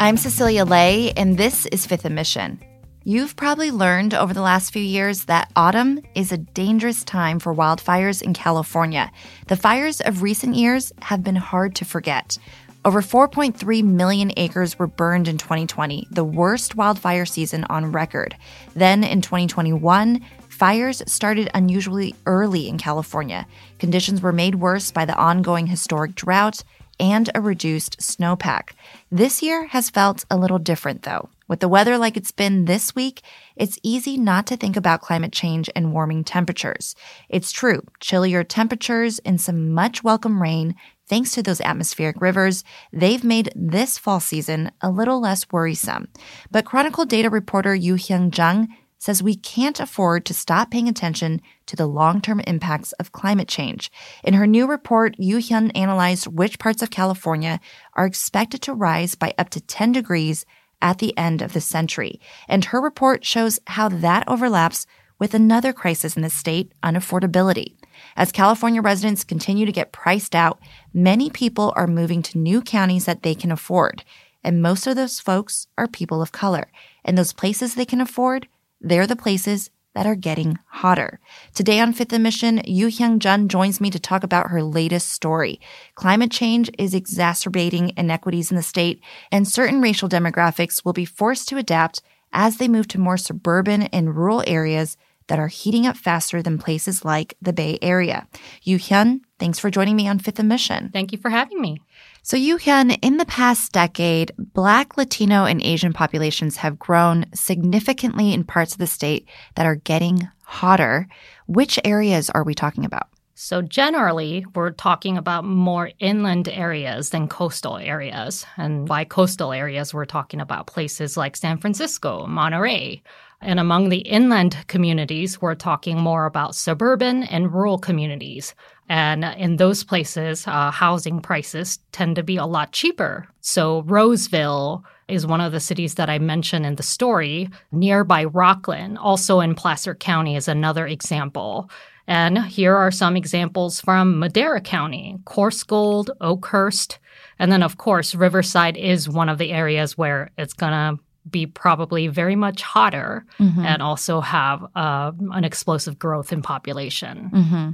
I'm Cecilia Lay, and this is Fifth and Mission. You've probably learned over the last few years that autumn is a dangerous time for wildfires in California. The fires of recent years have been hard to forget. Over 4.3 million acres were burned in 2020, the worst wildfire season on record. Then in 2021, fires started unusually early in California. Conditions were made worse by the ongoing historic drought and a reduced snowpack. This year has felt a little different though. With the weather like it's been this week, it's easy not to think about climate change and warming temperatures. It's true, chillier temperatures and some much welcome rain, thanks to those atmospheric rivers, they've made this fall season a little less worrisome. But Chronicle data reporter Yoohyun Jung says we can't afford to stop paying attention to the long-term impacts of climate change. In her new report, Yoohyun analyzed which parts of California are expected to rise by up to 10 degrees at the end of the century. And her report shows how that overlaps with another crisis in the state, unaffordability. As California residents continue to get priced out, many people are moving to new counties that they can afford. And most of those folks are people of color. And those places they can afford they're the places that are getting hotter. Today on Fifth and Mission, Yoohyun Jung joins me to talk about her latest story. Climate change is exacerbating inequities in the state, and certain racial demographics will be forced to adapt as they move to more suburban and rural areas that are heating up faster than places like the Bay Area. Yoohyun, thanks for joining me on Fifth and Mission. Thank you for having me. So, Yoohyun, in the past decade, Black, Latino, and Asian populations have grown significantly in parts of the state that are getting hotter. Which areas are we talking about? So, generally, we're talking about more inland areas than coastal areas. And by coastal areas, we're talking about places like San Francisco, Monterey. And among the inland communities, we're talking more about suburban and rural communities. And in those places, uh, housing prices tend to be a lot cheaper. So, Roseville is one of the cities that I mentioned in the story. Nearby Rocklin, also in Placer County, is another example. And here are some examples from Madera County, Coarsegold, Oakhurst. And then, of course, Riverside is one of the areas where it's going to be probably very much hotter mm-hmm. and also have uh, an explosive growth in population. Mm-hmm.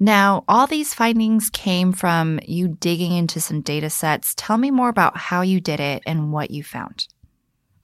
Now, all these findings came from you digging into some data sets. Tell me more about how you did it and what you found.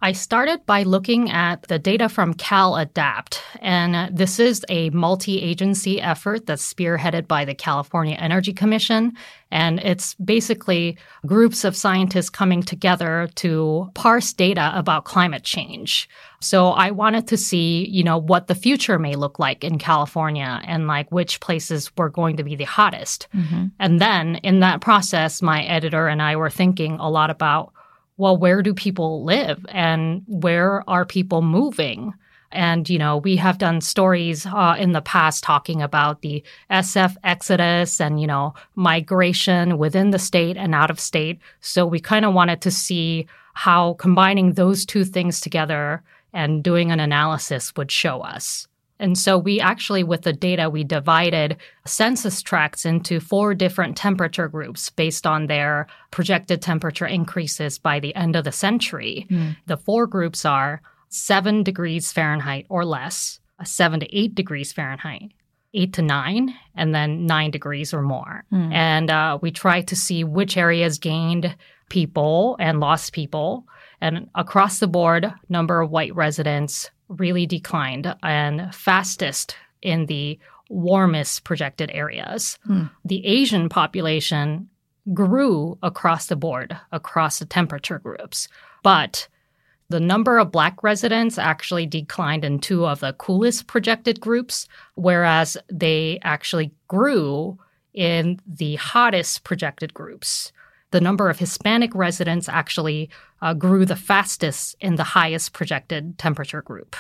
I started by looking at the data from Cal Adapt, and this is a multi agency effort that's spearheaded by the California Energy Commission. And it's basically groups of scientists coming together to parse data about climate change. So I wanted to see, you know, what the future may look like in California and like which places were going to be the hottest. Mm-hmm. And then in that process, my editor and I were thinking a lot about well, where do people live and where are people moving? And, you know, we have done stories uh, in the past talking about the SF exodus and, you know, migration within the state and out of state. So we kind of wanted to see how combining those two things together and doing an analysis would show us. And so we actually, with the data, we divided census tracts into four different temperature groups based on their projected temperature increases by the end of the century. Mm. The four groups are seven degrees Fahrenheit or less, seven to eight degrees Fahrenheit, eight to nine, and then nine degrees or more. Mm. And uh, we tried to see which areas gained people and lost people. And across the board, number of white residents really declined and fastest in the warmest projected areas. Mm. The Asian population grew across the board, across the temperature groups. But the number of black residents actually declined in two of the coolest projected groups, whereas they actually grew in the hottest projected groups the number of Hispanic residents actually uh, grew the fastest in the highest projected temperature group.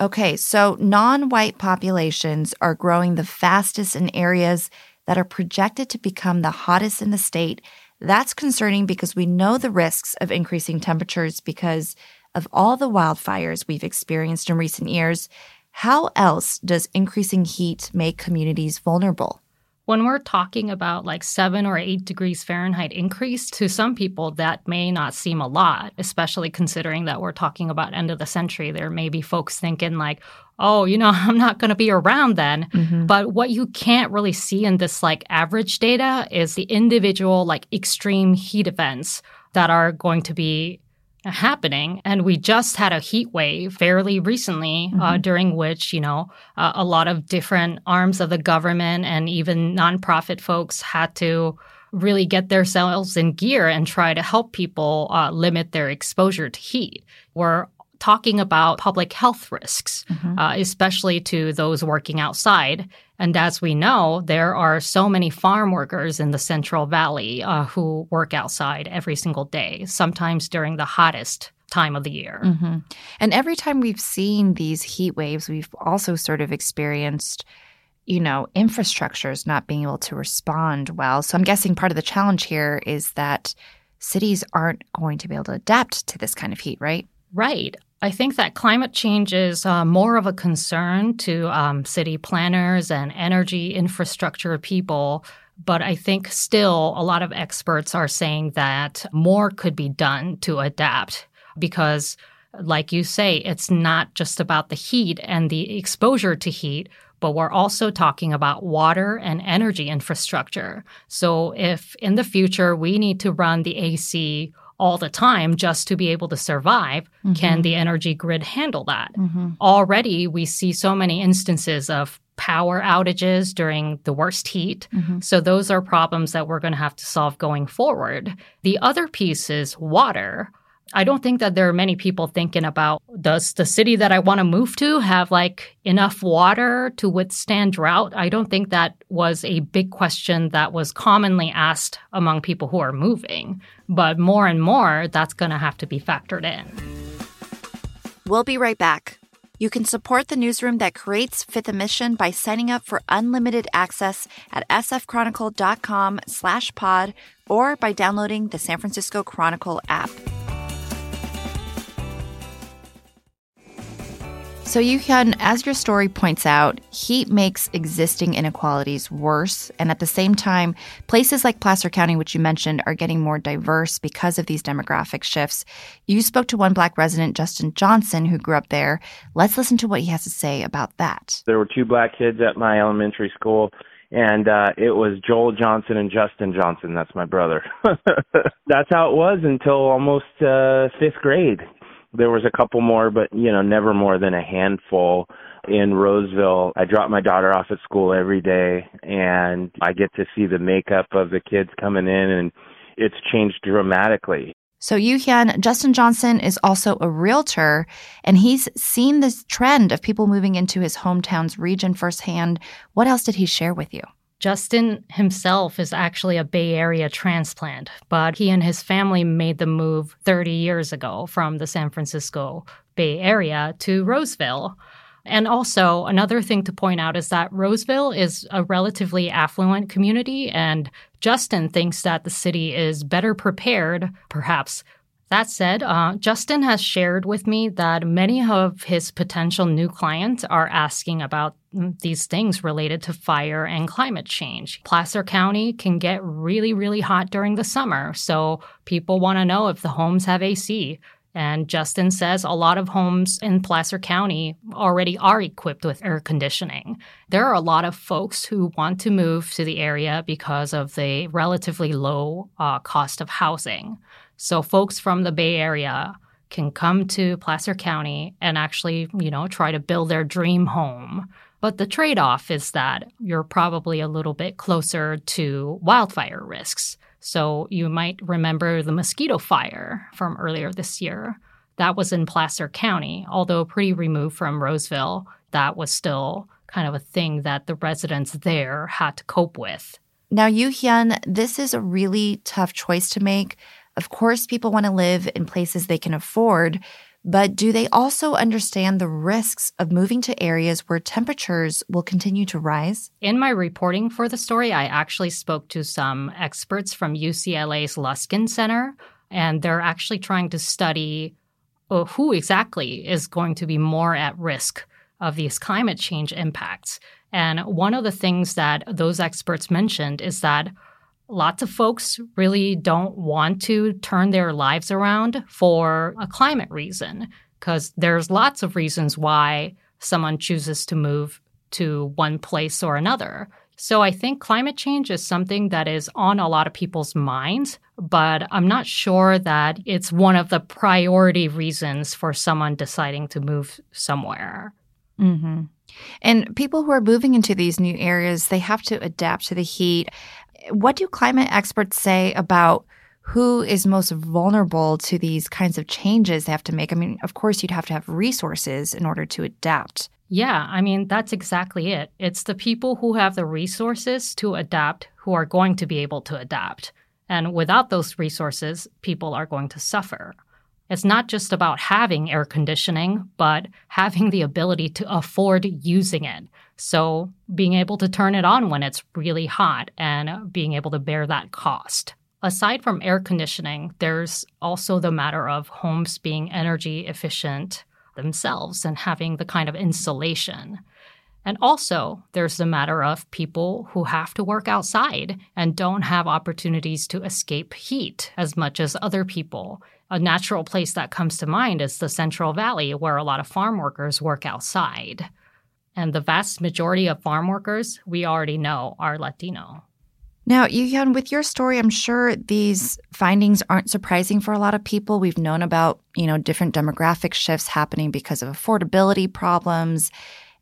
Okay, so non white populations are growing the fastest in areas that are projected to become the hottest in the state. That's concerning because we know the risks of increasing temperatures because of all the wildfires we've experienced in recent years. How else does increasing heat make communities vulnerable? When we're talking about like seven or eight degrees Fahrenheit increase, to some people, that may not seem a lot, especially considering that we're talking about end of the century. There may be folks thinking, like, oh, you know, I'm not going to be around then. Mm-hmm. But what you can't really see in this like average data is the individual like extreme heat events that are going to be happening. And we just had a heat wave fairly recently, uh, mm-hmm. uh, during which, you know, uh, a lot of different arms of the government and even nonprofit folks had to really get themselves in gear and try to help people uh, limit their exposure to heat. We're talking about public health risks, mm-hmm. uh, especially to those working outside. And as we know, there are so many farm workers in the Central Valley uh, who work outside every single day, sometimes during the hottest time of the year. Mm-hmm. And every time we've seen these heat waves, we've also sort of experienced you know, infrastructures not being able to respond well. So I'm guessing part of the challenge here is that cities aren't going to be able to adapt to this kind of heat, right? Right. I think that climate change is uh, more of a concern to um, city planners and energy infrastructure people. But I think still a lot of experts are saying that more could be done to adapt because, like you say, it's not just about the heat and the exposure to heat, but we're also talking about water and energy infrastructure. So if in the future we need to run the AC all the time just to be able to survive. Mm-hmm. Can the energy grid handle that? Mm-hmm. Already, we see so many instances of power outages during the worst heat. Mm-hmm. So, those are problems that we're going to have to solve going forward. The other piece is water. I don't think that there are many people thinking about does the city that I want to move to have like enough water to withstand drought? I don't think that was a big question that was commonly asked among people who are moving. But more and more, that's going to have to be factored in. We'll be right back. You can support the newsroom that creates Fifth and Mission by signing up for unlimited access at sfchronicle.com slash pod or by downloading the San Francisco Chronicle app. So you can, as your story points out, heat makes existing inequalities worse. And at the same time, places like Placer County, which you mentioned, are getting more diverse because of these demographic shifts. You spoke to one black resident, Justin Johnson, who grew up there. Let's listen to what he has to say about that. There were two black kids at my elementary school and uh it was Joel Johnson and Justin Johnson. That's my brother. That's how it was until almost uh 5th grade there was a couple more, but you know, never more than a handful in Roseville. I drop my daughter off at school every day and I get to see the makeup of the kids coming in and it's changed dramatically. So Yoohyun, Justin Johnson is also a realtor and he's seen this trend of people moving into his hometown's region firsthand. What else did he share with you? Justin himself is actually a Bay Area transplant, but he and his family made the move 30 years ago from the San Francisco Bay Area to Roseville. And also, another thing to point out is that Roseville is a relatively affluent community, and Justin thinks that the city is better prepared, perhaps, that said, uh, Justin has shared with me that many of his potential new clients are asking about mm, these things related to fire and climate change. Placer County can get really, really hot during the summer, so people want to know if the homes have AC. And Justin says a lot of homes in Placer County already are equipped with air conditioning. There are a lot of folks who want to move to the area because of the relatively low uh, cost of housing. So folks from the Bay Area can come to Placer County and actually, you know, try to build their dream home. But the trade off is that you're probably a little bit closer to wildfire risks. So you might remember the mosquito fire from earlier this year. That was in Placer County, although pretty removed from Roseville. That was still kind of a thing that the residents there had to cope with. Now, Yoohyun, this is a really tough choice to make of course, people want to live in places they can afford, but do they also understand the risks of moving to areas where temperatures will continue to rise? In my reporting for the story, I actually spoke to some experts from UCLA's Luskin Center, and they're actually trying to study uh, who exactly is going to be more at risk of these climate change impacts. And one of the things that those experts mentioned is that lots of folks really don't want to turn their lives around for a climate reason because there's lots of reasons why someone chooses to move to one place or another. So I think climate change is something that is on a lot of people's minds, but I'm not sure that it's one of the priority reasons for someone deciding to move somewhere. Mm-hmm. And people who are moving into these new areas, they have to adapt to the heat. What do climate experts say about who is most vulnerable to these kinds of changes they have to make? I mean, of course, you'd have to have resources in order to adapt. Yeah, I mean, that's exactly it. It's the people who have the resources to adapt who are going to be able to adapt. And without those resources, people are going to suffer. It's not just about having air conditioning, but having the ability to afford using it. So, being able to turn it on when it's really hot and being able to bear that cost. Aside from air conditioning, there's also the matter of homes being energy efficient themselves and having the kind of insulation. And also, there's the matter of people who have to work outside and don't have opportunities to escape heat as much as other people a natural place that comes to mind is the Central Valley, where a lot of farm workers work outside. And the vast majority of farm workers we already know are Latino. Now, Yoohyun, with your story, I'm sure these findings aren't surprising for a lot of people. We've known about, you know, different demographic shifts happening because of affordability problems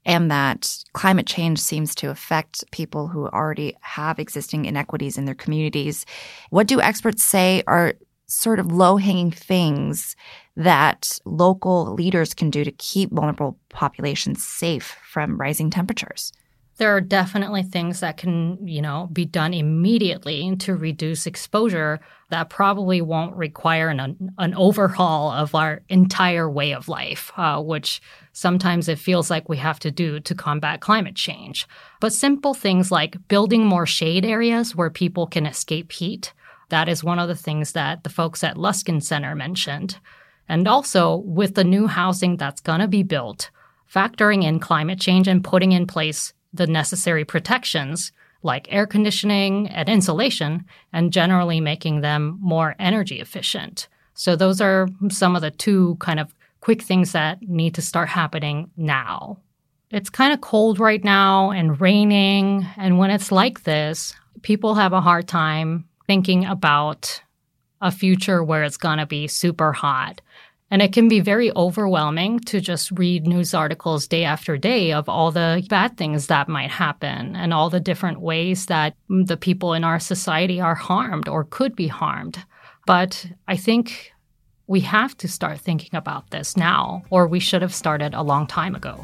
and that climate change seems to affect people who already have existing inequities in their communities. What do experts say are sort of low hanging things that local leaders can do to keep vulnerable populations safe from rising temperatures? There are definitely things that can, you know, be done immediately to reduce exposure that probably won't require an, an overhaul of our entire way of life, uh, which sometimes it feels like we have to do to combat climate change. But simple things like building more shade areas where people can escape heat, that is one of the things that the folks at Luskin Center mentioned. And also, with the new housing that's going to be built, factoring in climate change and putting in place the necessary protections like air conditioning and insulation, and generally making them more energy efficient. So, those are some of the two kind of quick things that need to start happening now. It's kind of cold right now and raining. And when it's like this, people have a hard time thinking about a future where it's going to be super hot. And it can be very overwhelming to just read news articles day after day of all the bad things that might happen and all the different ways that the people in our society are harmed or could be harmed. But I think we have to start thinking about this now, or we should have started a long time ago.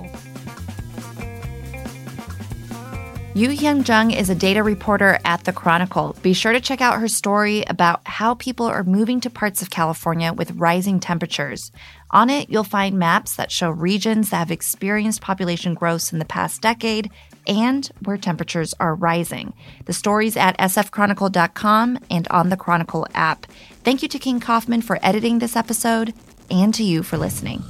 Yoohyun Jung is a data reporter at The Chronicle. Be sure to check out her story about how people are moving to parts of California with rising temperatures. On it, you'll find maps that show regions that have experienced population growth in the past decade and where temperatures are rising. The story's at sfchronicle.com and on the Chronicle app. Thank you to King Kaufman for editing this episode and to you for listening.